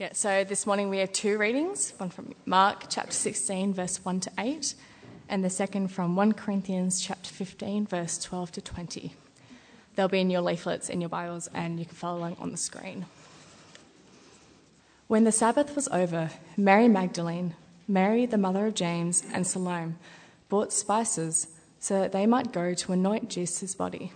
Yeah, so this morning we have two readings one from Mark chapter 16, verse 1 to 8, and the second from 1 Corinthians chapter 15, verse 12 to 20. They'll be in your leaflets in your Bibles, and you can follow along on the screen. When the Sabbath was over, Mary Magdalene, Mary the mother of James, and Salome bought spices so that they might go to anoint Jesus' body.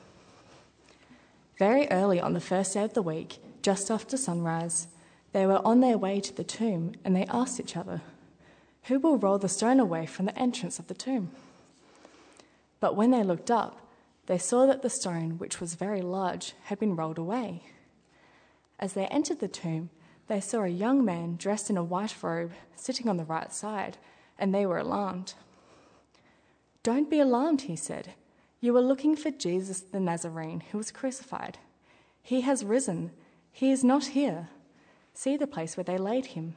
Very early on the first day of the week, just after sunrise, they were on their way to the tomb and they asked each other, Who will roll the stone away from the entrance of the tomb? But when they looked up, they saw that the stone, which was very large, had been rolled away. As they entered the tomb, they saw a young man dressed in a white robe sitting on the right side, and they were alarmed. Don't be alarmed, he said. You are looking for Jesus the Nazarene who was crucified. He has risen. He is not here. See the place where they laid him.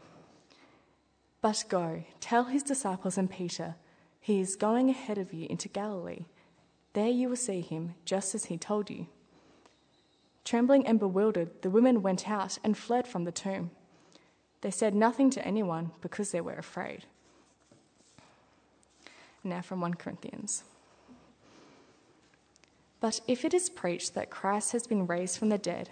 But go, tell his disciples and Peter, he is going ahead of you into Galilee. There you will see him, just as he told you. Trembling and bewildered, the women went out and fled from the tomb. They said nothing to anyone because they were afraid. Now from 1 Corinthians. But if it is preached that Christ has been raised from the dead,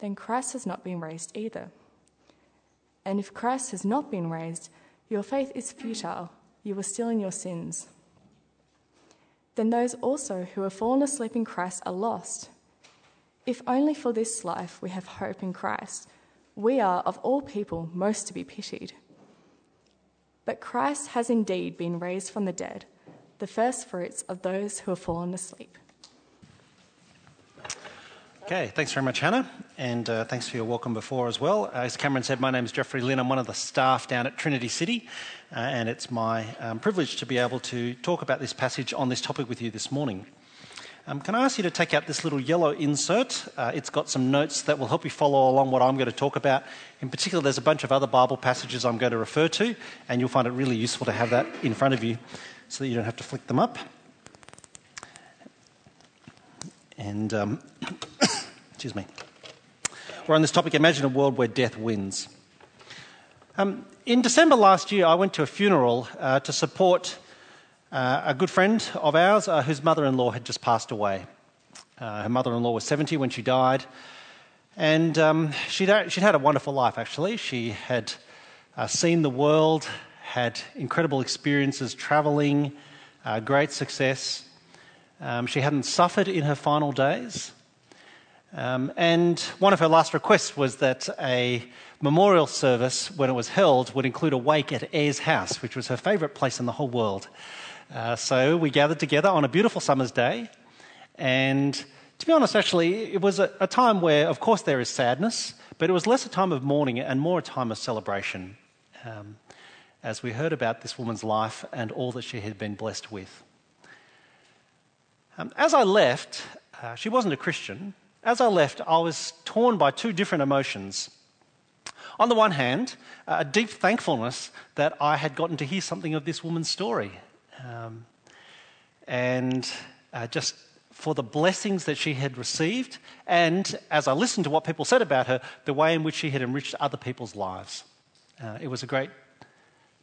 then Christ has not been raised either. And if Christ has not been raised, your faith is futile, you are still in your sins. Then those also who have fallen asleep in Christ are lost. If only for this life we have hope in Christ, we are, of all people, most to be pitied. But Christ has indeed been raised from the dead, the first fruits of those who have fallen asleep. Okay, thanks very much, Hannah, and uh, thanks for your welcome before as well. Uh, as Cameron said, my name is Jeffrey Lynn. I'm one of the staff down at Trinity City, uh, and it's my um, privilege to be able to talk about this passage on this topic with you this morning. Um, can I ask you to take out this little yellow insert? Uh, it's got some notes that will help you follow along what I'm going to talk about. In particular, there's a bunch of other Bible passages I'm going to refer to, and you'll find it really useful to have that in front of you so that you don't have to flick them up. And um, excuse me. We're on this topic imagine a world where death wins. Um, in December last year, I went to a funeral uh, to support uh, a good friend of ours uh, whose mother in law had just passed away. Uh, her mother in law was 70 when she died, and um, she'd, she'd, had a wonderful life actually. She had uh, seen the world, had incredible experiences traveling, uh, great success. Um, she hadn't suffered in her final days. Um, and one of her last requests was that a memorial service, when it was held, would include a wake at Ayers House, which was her favourite place in the whole world. Uh, so we gathered together on a beautiful summer's day. And to be honest, actually, it was a, a time where, of course, there is sadness, but it was less a time of mourning and more a time of celebration um, as we heard about this woman's life and all that she had been blessed with. Um, as I left, uh, she wasn't a Christian, as I left, I was torn by two different emotions. On the one hand, a deep thankfulness that I had gotten to hear something of this woman's story. Um, and uh, just for the blessings that she had received, and as I listened to what people said about her, the way in which she had enriched other people's lives. Uh, it was a great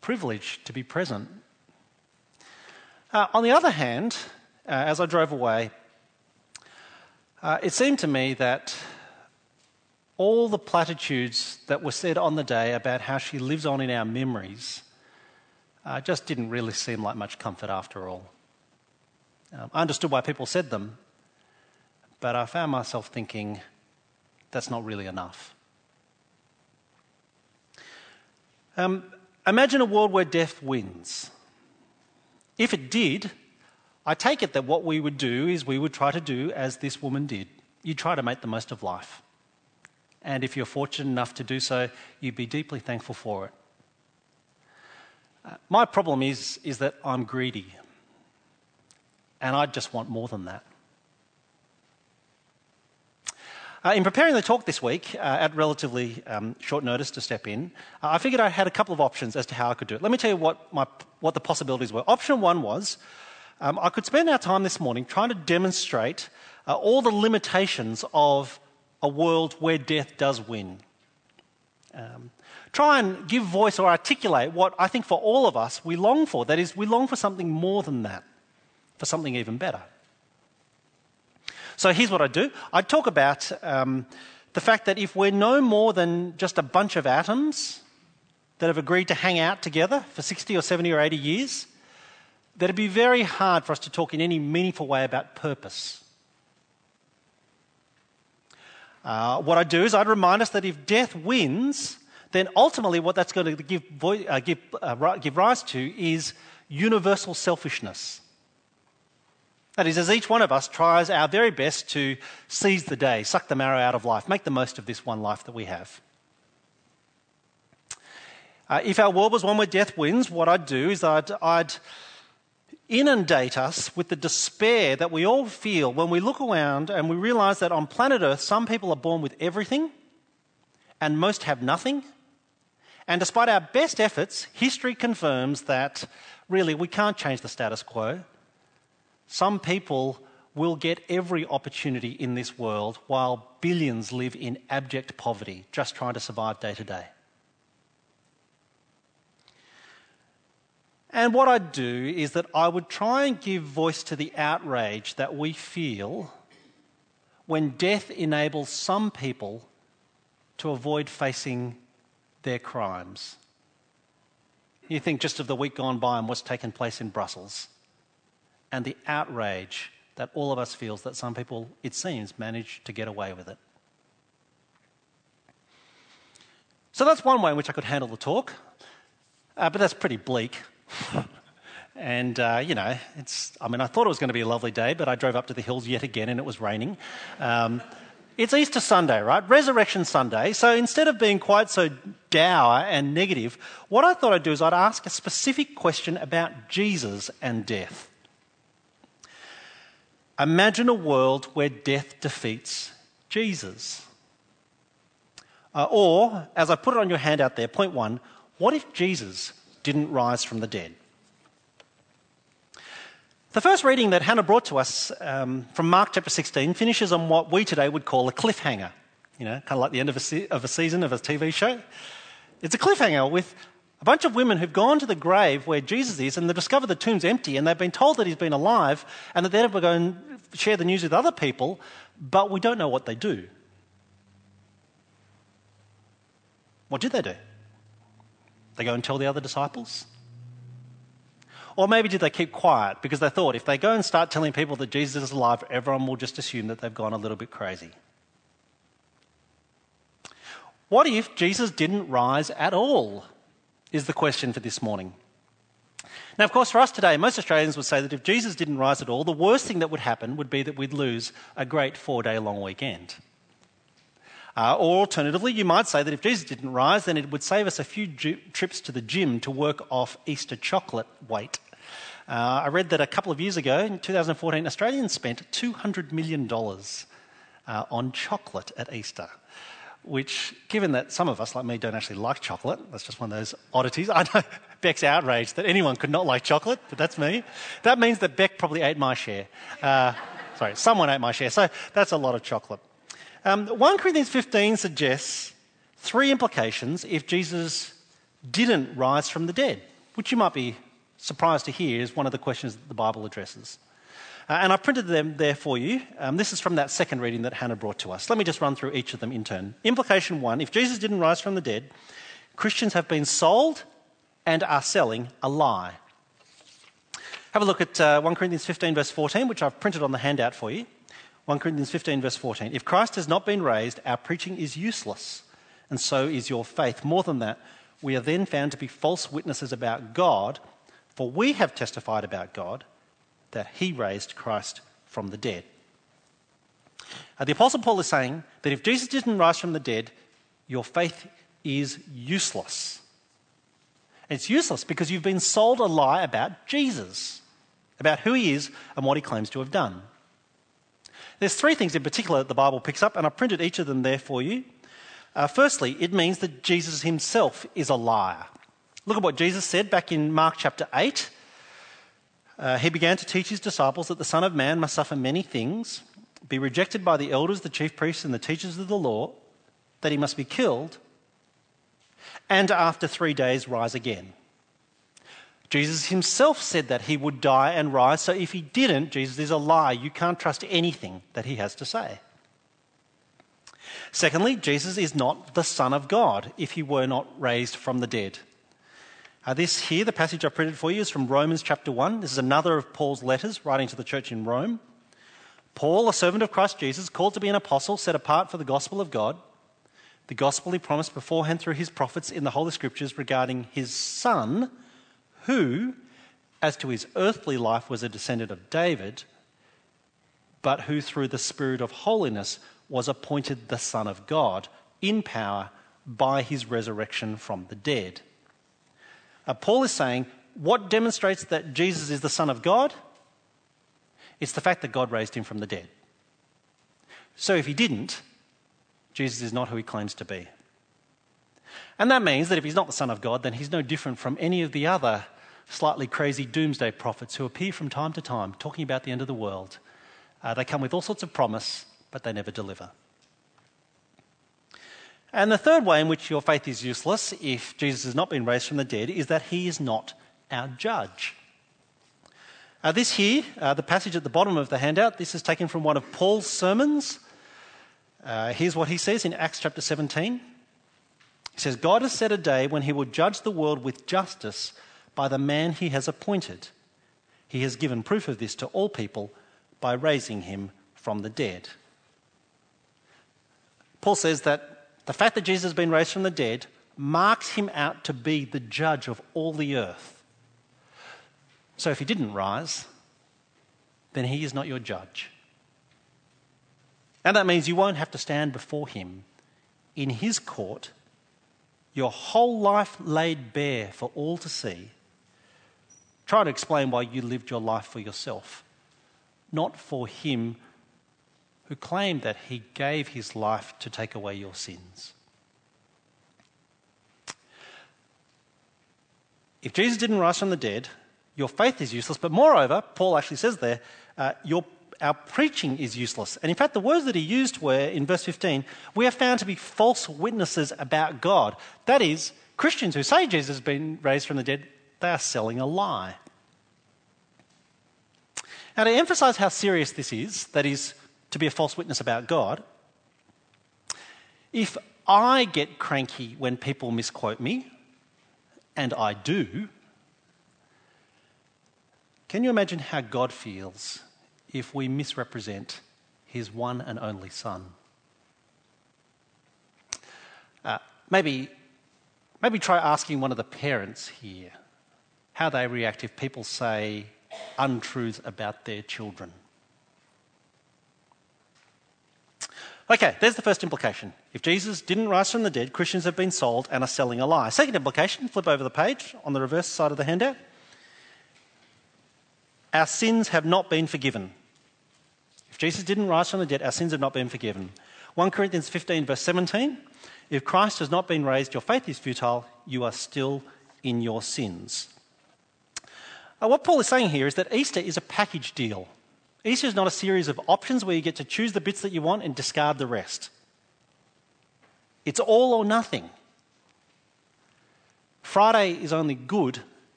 privilege to be present. Uh, on the other hand, uh, as I drove away, uh, it seemed to me that all the platitudes that were said on the day about how she lives on in our memories uh, just didn't really seem like much comfort after all. Um, I understood why people said them, but I found myself thinking that's not really enough. Um, imagine a world where death wins. If it did, I take it that what we would do is we would try to do as this woman did. You try to make the most of life. and if you're fortunate enough to do so, you'd be deeply thankful for it. Uh, my problem is, is that I'm greedy, and I just want more than that. Uh, in preparing the talk this week, uh, at relatively um, short notice to step in, uh, I figured I had a couple of options as to how I could do it. Let me tell you what, my, what the possibilities were. Option one was um, I could spend our time this morning trying to demonstrate uh, all the limitations of a world where death does win. Um, try and give voice or articulate what I think for all of us we long for. That is, we long for something more than that, for something even better. So here's what I'd do I'd talk about um, the fact that if we're no more than just a bunch of atoms that have agreed to hang out together for 60 or 70 or 80 years, that it'd be very hard for us to talk in any meaningful way about purpose. Uh, what I'd do is I'd remind us that if death wins, then ultimately what that's going to give, uh, give, uh, give rise to is universal selfishness. That is, as each one of us tries our very best to seize the day, suck the marrow out of life, make the most of this one life that we have. Uh, if our world was one where death wins, what I'd do is I'd, I'd inundate us with the despair that we all feel when we look around and we realize that on planet Earth, some people are born with everything and most have nothing. And despite our best efforts, history confirms that really we can't change the status quo. Some people will get every opportunity in this world while billions live in abject poverty, just trying to survive day to day. And what I'd do is that I would try and give voice to the outrage that we feel when death enables some people to avoid facing their crimes. You think just of the week gone by and what's taken place in Brussels and the outrage that all of us feels that some people, it seems, manage to get away with it. So that's one way in which I could handle the talk, uh, but that's pretty bleak. and, uh, you know, it's, I mean, I thought it was going to be a lovely day, but I drove up to the hills yet again and it was raining. Um, it's Easter Sunday, right? Resurrection Sunday. So instead of being quite so dour and negative, what I thought I'd do is I'd ask a specific question about Jesus and death. Imagine a world where death defeats Jesus. Uh, or, as I put it on your handout there, point one what if Jesus didn't rise from the dead? The first reading that Hannah brought to us um, from Mark chapter 16 finishes on what we today would call a cliffhanger. You know, kind of like the end of a, se- of a season of a TV show. It's a cliffhanger with a bunch of women who've gone to the grave where Jesus is and they've discovered the tomb's empty and they've been told that he's been alive and that they're going to share the news with other people, but we don't know what they do. What did they do? They go and tell the other disciples? Or maybe did they keep quiet because they thought if they go and start telling people that Jesus is alive, everyone will just assume that they've gone a little bit crazy? What if Jesus didn't rise at all? is the question for this morning. Now, of course, for us today, most Australians would say that if Jesus didn't rise at all, the worst thing that would happen would be that we'd lose a great four day long weekend. Uh, or alternatively, you might say that if Jesus didn't rise, then it would save us a few trips to the gym to work off Easter chocolate weight. Uh, I read that a couple of years ago, in 2014, Australians spent $200 million uh, on chocolate at Easter which, given that some of us, like me, don't actually like chocolate, that's just one of those oddities. I know Beck's outraged that anyone could not like chocolate, but that's me. That means that Beck probably ate my share. Uh, sorry, someone ate my share. So that's a lot of chocolate. Um, 1 Corinthians 15 suggests three implications if Jesus didn't rise from the dead, which you might be surprised to hear is one of the questions that the Bible addresses. Uh, and I printed them there for you. Um, this is from that second reading that Hannah brought to us. Let me just run through each of them in turn. Implication one if Jesus didn't rise from the dead, Christians have been sold and are selling a lie. Have a look at uh, 1 Corinthians 15, verse 14, which I've printed on the handout for you. 1 Corinthians 15, verse 14. If Christ has not been raised, our preaching is useless, and so is your faith. More than that, we are then found to be false witnesses about God, for we have testified about God that he raised Christ from the dead. Uh, the Apostle Paul is saying that if Jesus didn't rise from the dead, your faith is useless. It's useless because you've been sold a lie about Jesus, about who he is and what he claims to have done. There's three things in particular that the Bible picks up, and I've printed each of them there for you. Uh, firstly, it means that Jesus himself is a liar. Look at what Jesus said back in Mark chapter 8. Uh, he began to teach his disciples that the Son of Man must suffer many things, be rejected by the elders, the chief priests, and the teachers of the law, that he must be killed, and after three days rise again. Jesus himself said that he would die and rise, so if he didn't, Jesus is a lie. You can't trust anything that he has to say. Secondly, Jesus is not the Son of God if he were not raised from the dead. Uh, this here, the passage I printed for you, is from Romans chapter 1. This is another of Paul's letters writing to the church in Rome. Paul, a servant of Christ Jesus, called to be an apostle, set apart for the gospel of God, the gospel he promised beforehand through his prophets in the Holy Scriptures regarding his Son, who, as to his earthly life, was a descendant of David, but who through the Spirit of holiness was appointed the Son of God in power by his resurrection from the dead. Paul is saying, what demonstrates that Jesus is the Son of God? It's the fact that God raised him from the dead. So if he didn't, Jesus is not who he claims to be. And that means that if he's not the Son of God, then he's no different from any of the other slightly crazy doomsday prophets who appear from time to time talking about the end of the world. Uh, they come with all sorts of promise, but they never deliver. And the third way in which your faith is useless, if Jesus has not been raised from the dead, is that he is not our judge. Uh, this here, uh, the passage at the bottom of the handout, this is taken from one of Paul's sermons. Uh, here's what he says in Acts chapter 17. He says, God has set a day when he will judge the world with justice by the man he has appointed. He has given proof of this to all people by raising him from the dead. Paul says that the fact that Jesus has been raised from the dead marks him out to be the judge of all the earth. So if he didn't rise, then he is not your judge. And that means you won't have to stand before him in his court, your whole life laid bare for all to see. Try to explain why you lived your life for yourself, not for him who claimed that he gave his life to take away your sins. If Jesus didn't rise from the dead, your faith is useless. But moreover, Paul actually says there, uh, your, our preaching is useless. And in fact, the words that he used were in verse 15 we are found to be false witnesses about God. That is, Christians who say Jesus has been raised from the dead, they are selling a lie. Now, to emphasize how serious this is, that is, to be a false witness about God, if I get cranky when people misquote me, and I do, can you imagine how God feels if we misrepresent his one and only Son? Uh, maybe, maybe try asking one of the parents here how they react if people say untruths about their children. Okay, there's the first implication. If Jesus didn't rise from the dead, Christians have been sold and are selling a lie. Second implication, flip over the page on the reverse side of the handout. Our sins have not been forgiven. Jesus didn't rise from the dead, our sins have not been forgiven. 1 Corinthians 15, verse 17 If Christ has not been raised, your faith is futile, you are still in your sins. Uh, what Paul is saying here is that Easter is a package deal. Easter is not a series of options where you get to choose the bits that you want and discard the rest. It's all or nothing. Friday is only good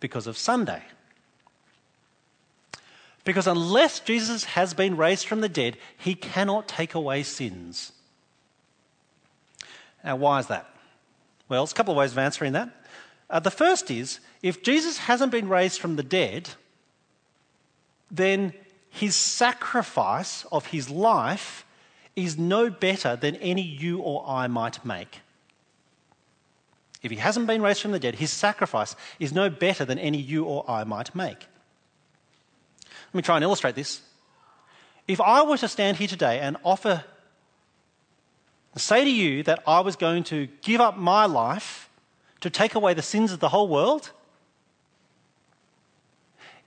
because of Sunday. Because unless Jesus has been raised from the dead, he cannot take away sins. Now, why is that? Well, there's a couple of ways of answering that. Uh, the first is if Jesus hasn't been raised from the dead, then his sacrifice of his life is no better than any you or I might make. If he hasn't been raised from the dead, his sacrifice is no better than any you or I might make. Let me try and illustrate this. If I were to stand here today and offer, say to you that I was going to give up my life to take away the sins of the whole world,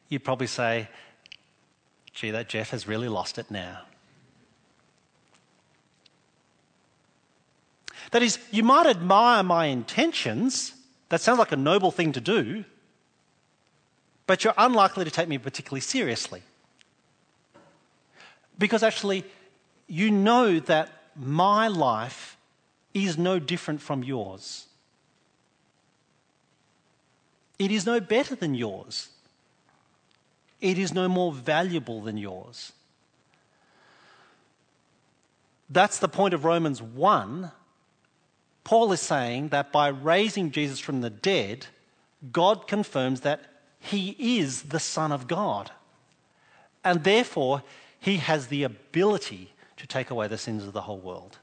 you'd probably say, gee, that Jeff has really lost it now. That is, you might admire my intentions. That sounds like a noble thing to do, but you're unlikely to take me particularly seriously. Because actually, you know that my life is no different from yours. It is no better than yours. It is no more valuable than yours. That's the point of Romans 1 Paul is saying that by raising Jesus from the dead, God confirms that he is the Son of God. And therefore, he has the ability to take away the sins of the whole world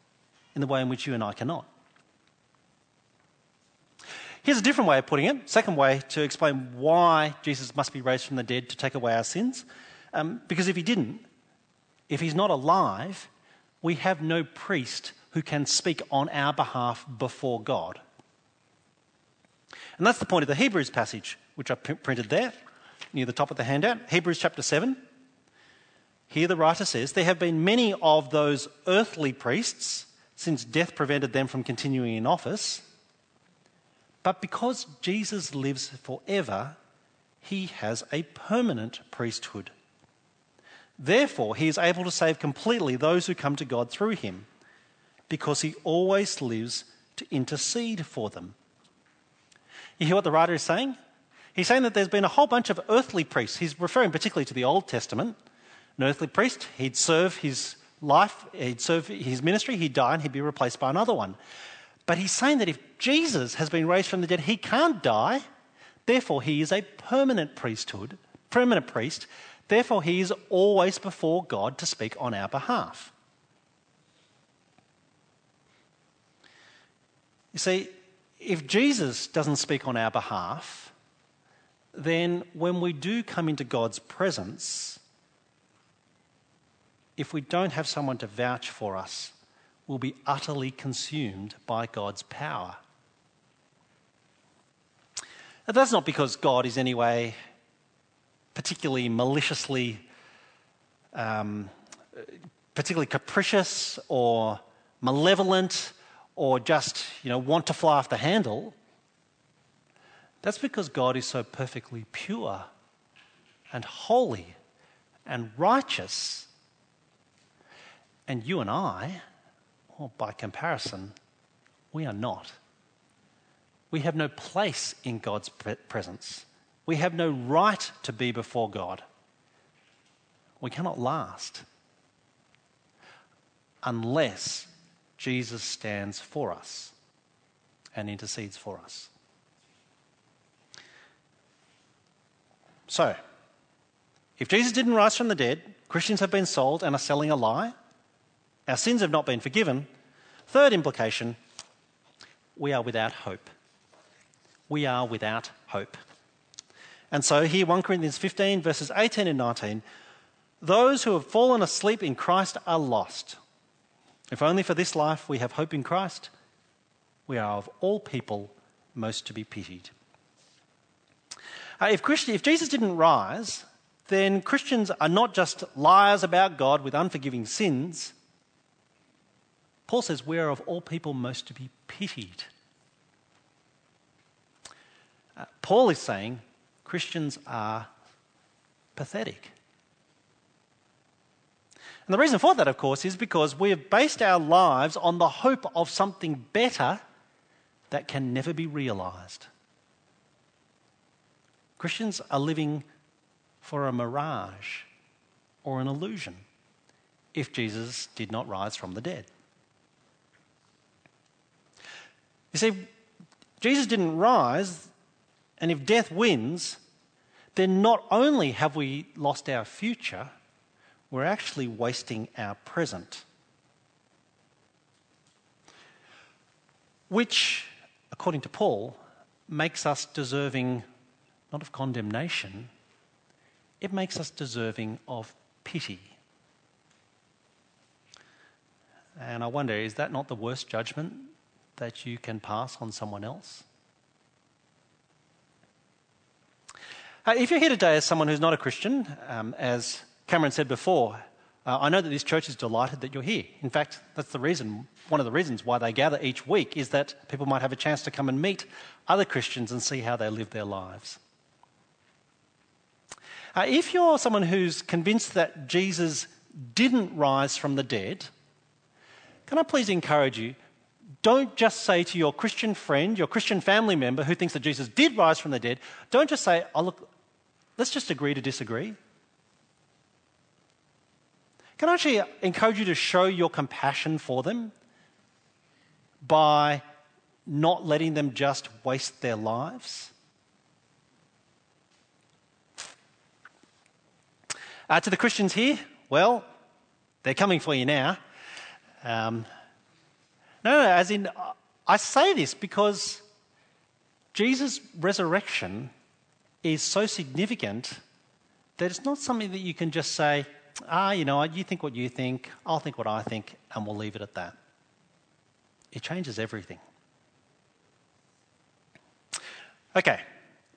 in the way in which you and I cannot. Here's a different way of putting it, second way to explain why Jesus must be raised from the dead to take away our sins. Um, because if he didn't, if he's not alive, we have no priest who can speak on our behalf before God. And that's the point of the Hebrews passage, which I printed there near the top of the handout. Hebrews chapter 7. Here the writer says, There have been many of those earthly priests since death prevented them from continuing in office. But because Jesus lives forever, he has a permanent priesthood. Therefore, he is able to save completely those who come to God through him because he always lives to intercede for them. You hear what the writer is saying? He's saying that there's been a whole bunch of earthly priests. He's referring particularly to the Old Testament. An earthly priest, he'd serve his life, he'd serve his ministry, he'd die, and he'd be replaced by another one. But he's saying that if Jesus has been raised from the dead, he can't die. Therefore, he is a permanent priesthood, permanent priest. Therefore, he is always before God to speak on our behalf. You see, if Jesus doesn't speak on our behalf, then when we do come into God's presence, if we don't have someone to vouch for us, we'll be utterly consumed by God's power. Now, that's not because God is anyway particularly maliciously, um, particularly capricious or malevolent or just, you know, want to fly off the handle. That's because God is so perfectly pure and holy and righteous. And you and I, well, by comparison, we are not. We have no place in God's presence. We have no right to be before God. We cannot last unless Jesus stands for us and intercedes for us. So, if Jesus didn't rise from the dead, Christians have been sold and are selling a lie. Our sins have not been forgiven. Third implication we are without hope. We are without hope. And so, here, 1 Corinthians 15, verses 18 and 19 those who have fallen asleep in Christ are lost. If only for this life we have hope in Christ, we are of all people most to be pitied. Uh, if, if Jesus didn't rise, then Christians are not just liars about God with unforgiving sins. Paul says we are of all people most to be pitied. Uh, Paul is saying Christians are pathetic. And the reason for that, of course, is because we have based our lives on the hope of something better that can never be realized. Christians are living for a mirage or an illusion if Jesus did not rise from the dead. You see, Jesus didn't rise, and if death wins, then not only have we lost our future, we're actually wasting our present. Which, according to Paul, makes us deserving not of condemnation, it makes us deserving of pity. And I wonder, is that not the worst judgment that you can pass on someone else? Uh, if you're here today as someone who's not a Christian, um, as Cameron said before, uh, I know that this church is delighted that you're here. In fact, that's the reason, one of the reasons why they gather each week is that people might have a chance to come and meet other Christians and see how they live their lives. Uh, if you're someone who's convinced that Jesus didn't rise from the dead, can I please encourage you? Don't just say to your Christian friend, your Christian family member who thinks that Jesus did rise from the dead, don't just say, oh, look, let's just agree to disagree. Can I actually encourage you to show your compassion for them by not letting them just waste their lives? Uh, to the Christians here, well, they're coming for you now. Um, no, no, as in, I say this because Jesus' resurrection is so significant that it's not something that you can just say, ah, you know, you think what you think, I'll think what I think, and we'll leave it at that. It changes everything. Okay,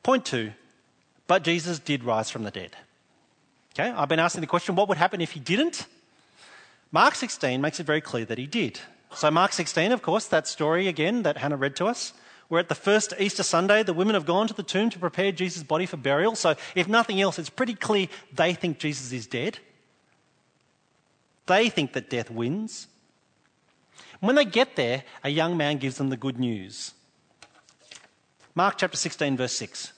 point two. But Jesus did rise from the dead. Okay, I've been asking the question what would happen if he didn't? Mark 16 makes it very clear that he did. So, Mark 16, of course, that story again that Hannah read to us. We're at the first Easter Sunday. The women have gone to the tomb to prepare Jesus' body for burial. So, if nothing else, it's pretty clear they think Jesus is dead. They think that death wins. When they get there, a young man gives them the good news. Mark chapter 16, verse 6.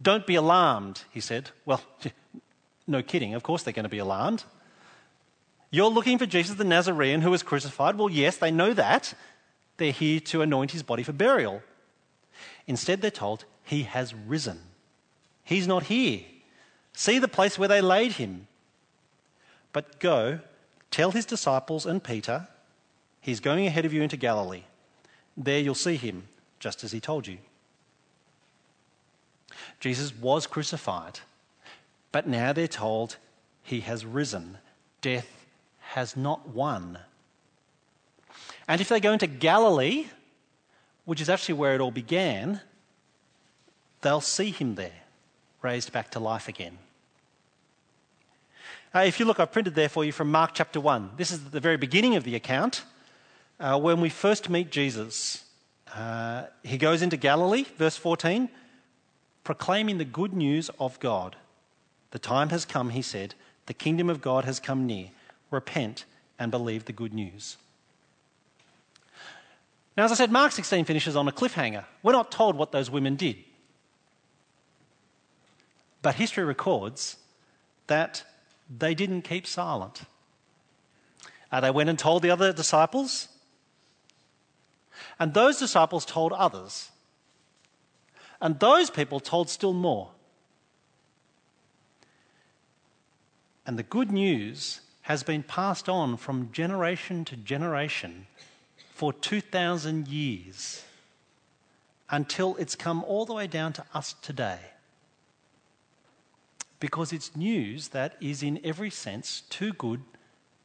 Don't be alarmed, he said. Well, no kidding, of course they're going to be alarmed. You're looking for Jesus the Nazarene who was crucified? Well, yes, they know that. They're here to anoint his body for burial. Instead, they're told, He has risen. He's not here. See the place where they laid him. But go Tell his disciples and Peter, he's going ahead of you into Galilee. There you'll see him, just as he told you. Jesus was crucified, but now they're told he has risen. Death has not won. And if they go into Galilee, which is actually where it all began, they'll see him there, raised back to life again. Uh, if you look, I've printed there for you from Mark chapter 1. This is the very beginning of the account uh, when we first meet Jesus. Uh, he goes into Galilee, verse 14, proclaiming the good news of God. The time has come, he said, the kingdom of God has come near. Repent and believe the good news. Now, as I said, Mark 16 finishes on a cliffhanger. We're not told what those women did. But history records that they didn't keep silent. Uh, they went and told the other disciples, and those disciples told others. And those people told still more. And the good news has been passed on from generation to generation for 2,000 years until it's come all the way down to us today because it's news that is, in every sense, too good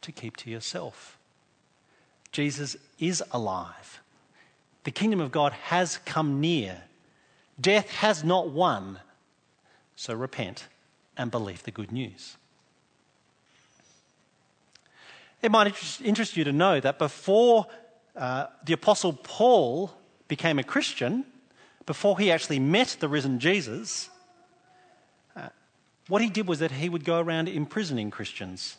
to keep to yourself. Jesus is alive. The kingdom of God has come near. Death has not won. So repent and believe the good news. It might interest you to know that before uh, the Apostle Paul became a Christian, before he actually met the risen Jesus, what he did was that he would go around imprisoning Christians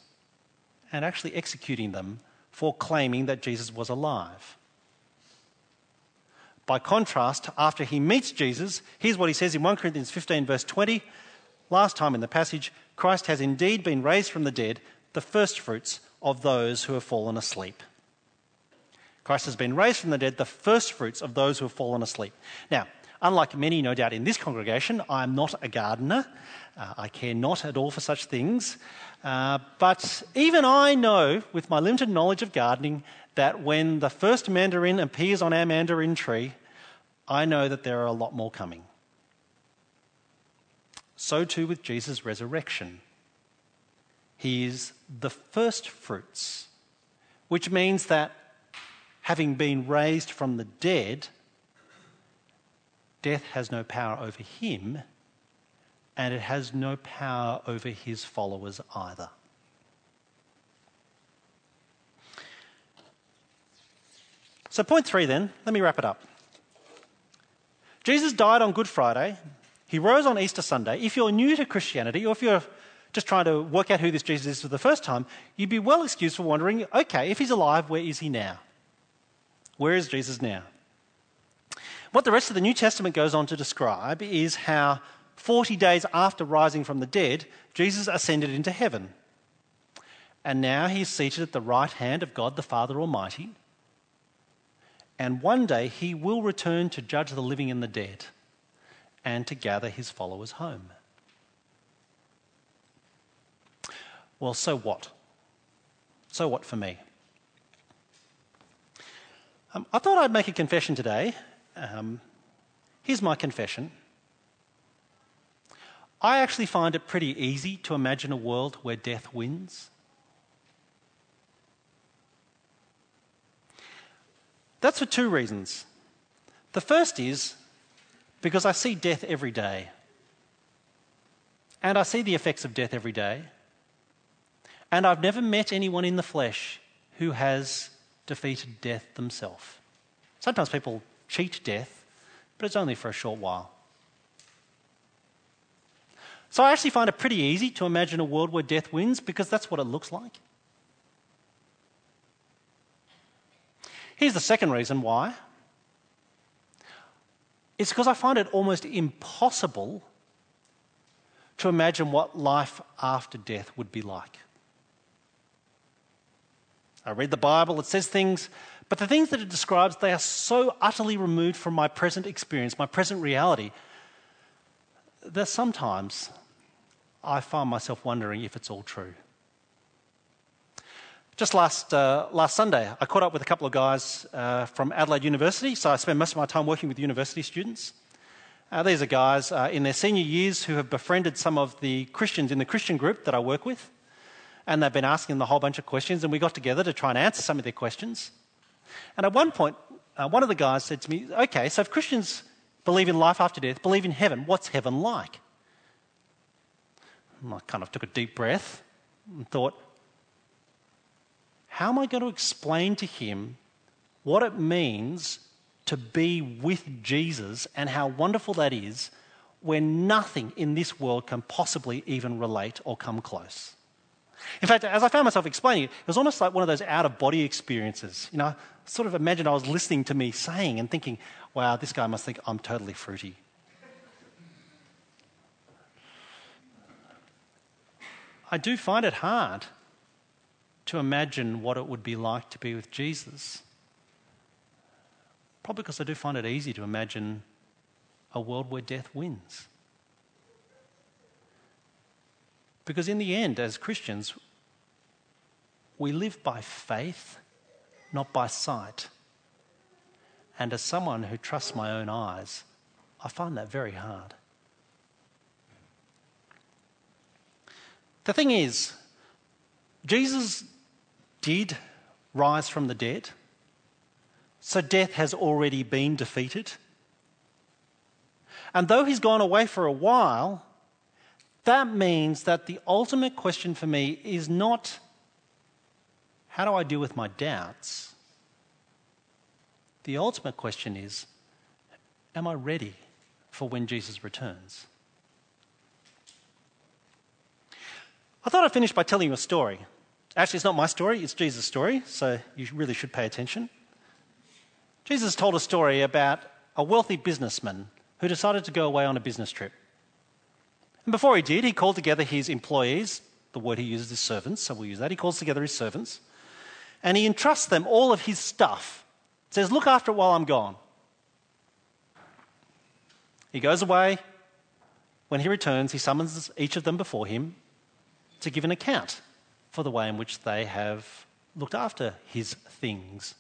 and actually executing them for claiming that Jesus was alive. By contrast, after he meets Jesus, here's what he says in 1 Corinthians 15, verse 20. Last time in the passage, Christ has indeed been raised from the dead, the firstfruits of those who have fallen asleep. Christ has been raised from the dead, the first fruits of those who have fallen asleep. Now, Unlike many, no doubt, in this congregation, I am not a gardener. Uh, I care not at all for such things. Uh, but even I know, with my limited knowledge of gardening, that when the first mandarin appears on our mandarin tree, I know that there are a lot more coming. So too with Jesus' resurrection. He is the first fruits, which means that having been raised from the dead, death has no power over him, and it has no power over his followers either. So, point three then, let me wrap it up. Jesus died on Good Friday. He rose on Easter Sunday. If you're new to Christianity, or if you're just trying to work out who this Jesus is for the first time, you'd be well excused for wondering okay, if he's alive, where is he now? Where is Jesus now? What the rest of the New Testament goes on to describe is how 40 days after rising from the dead, Jesus ascended into heaven. And now he's seated at the right hand of God the Father Almighty. And one day he will return to judge the living and the dead and to gather his followers home. Well, so what? So what for me? Um, I thought I'd make a confession today. Um, here's my confession. I actually find it pretty easy to imagine a world where death wins. That's for two reasons. The first is because I see death every day. And I see the effects of death every day. And I've never met anyone in the flesh who has defeated death themselves. Sometimes people cheat death, but it's only for a short while. So I actually find it pretty easy to imagine a world where death wins because that's what it looks like. Here's the second reason why it's because I find it almost impossible to imagine what life after death would be like. I read the Bible, it says things, but the things that it describes, they are so utterly removed from my present experience, my present reality, that sometimes I find myself wondering if it's all true. Just last, uh, last Sunday, I caught up with a couple of guys uh, from Adelaide University. So I spend most of my time working with university students. Uh, these are guys uh, in their senior years who have befriended some of the Christians in the Christian group that I work with. And they've been asking them a whole bunch of questions, and we got together to try and answer some of their questions. And at one point, uh, one of the guys said to me, Okay, so if Christians believe in life after death, believe in heaven, what's heaven like? And I kind of took a deep breath and thought, how am I going to explain to him what it means to be with Jesus and how wonderful that is Where nothing in this world can possibly even relate or come close? In fact, as I found myself explaining it, it was almost like one of those out of body experiences. You know, I sort of imagined I was listening to me saying and thinking, wow, this guy must think I'm totally fruity. I do find it hard to imagine what it would be like to be with Jesus. Probably because I do find it easy to imagine a world where death wins. Because in the end, as Christians, we live by faith, not by sight. And as someone who trusts my own eyes, I find that very hard. The thing is, Jesus did rise from the dead. So death has already been defeated. And though he's gone away for a while, that means that the ultimate question for me is not how do I deal with my doubts? The ultimate question is am I ready for when Jesus returns? I thought I'd finish by telling you a story. Actually, it's not my story, it's Jesus' story, so you really should pay attention. Jesus told a story about a wealthy businessman who decided to go away on a business trip. And before he did, he called together his employees. The word he uses is servants, so we'll use that. He calls together his servants and he entrusts them all of his stuff. Says, Look after it while I'm gone. He goes away. When he returns, he summons each of them before him to give an account for the way in which they have looked after his things.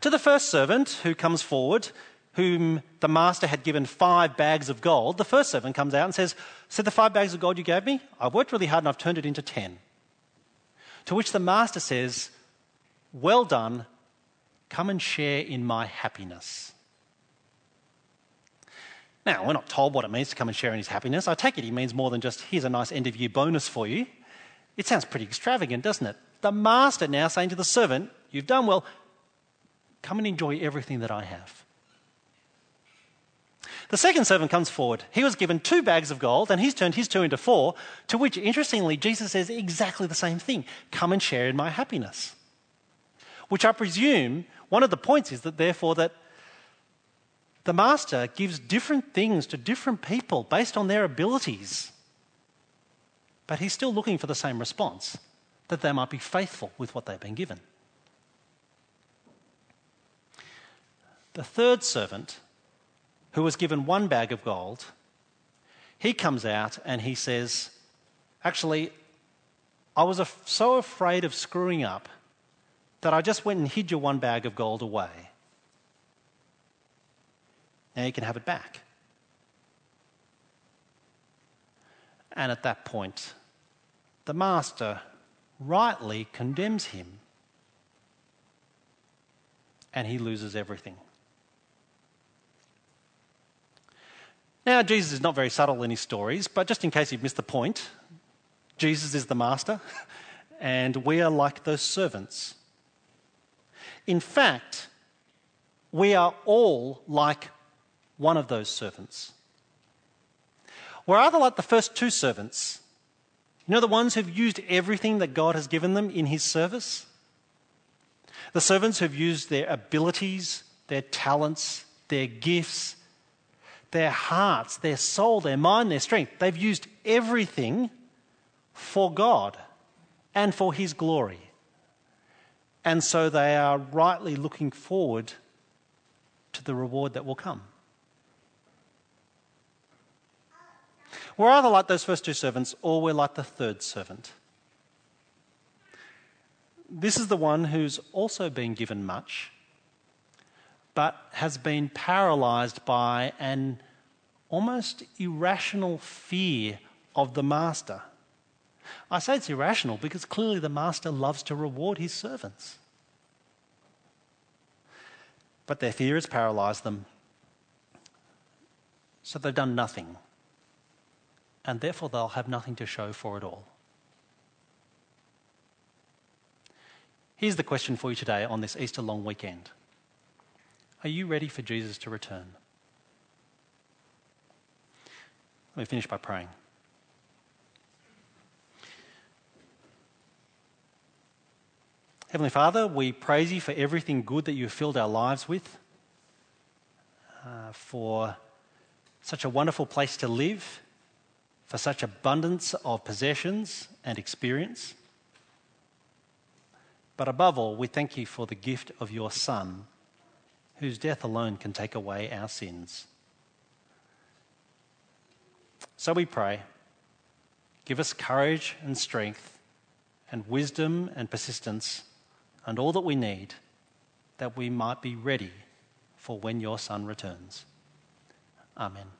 To the first servant who comes forward, whom the master had given five bags of gold, the first servant comes out and says, So the five bags of gold you gave me, I've worked really hard and I've turned it into ten. To which the master says, Well done, come and share in my happiness. Now, we're not told what it means to come and share in his happiness. I take it he means more than just, here's a nice end of year bonus for you. It sounds pretty extravagant, doesn't it? The master now saying to the servant, You've done well, come and enjoy everything that I have. The second servant comes forward. He was given two bags of gold, and he's turned his two into four, to which, interestingly, Jesus says exactly the same thing come and share in my happiness. Which I presume one of the points is that, therefore, that the master gives different things to different people based on their abilities. But he's still looking for the same response that they might be faithful with what they've been given. The third servant, who was given one bag of gold, he comes out and he says, Actually, I was so afraid of screwing up that I just went and hid your one bag of gold away. Now you can have it back. And at that point, the master rightly condemns him and he loses everything. Now, Jesus is not very subtle in his stories, but just in case you've missed the point, Jesus is the master and we are like those servants. In fact, we are all like one of those servants. We're either like the first two servants, you know, the ones who've used everything that God has given them in His service? The servants who've used their abilities, their talents, their gifts, their hearts, their soul, their mind, their strength. They've used everything for God and for His glory. And so they are rightly looking forward to the reward that will come. We're either like those first two servants or we're like the third servant. This is the one who's also been given much, but has been paralyzed by an almost irrational fear of the master. I say it's irrational because clearly the master loves to reward his servants. But their fear has paralyzed them, so they've done nothing and therefore they'll have nothing to show for it all. Here's the question for you today on this Easter long weekend Are you ready for Jesus to return? Let me finish by praying. Heavenly Father, we praise you for everything good that you've filled our lives with, uh, for such a wonderful place to live for such abundance of possessions and experience. But above all, we thank you for the gift of your Son, whose death alone can take away our sins. So we pray, give us courage and strength, and wisdom and persistence, and all that we need, that we might be ready for when your Son returns. Amen.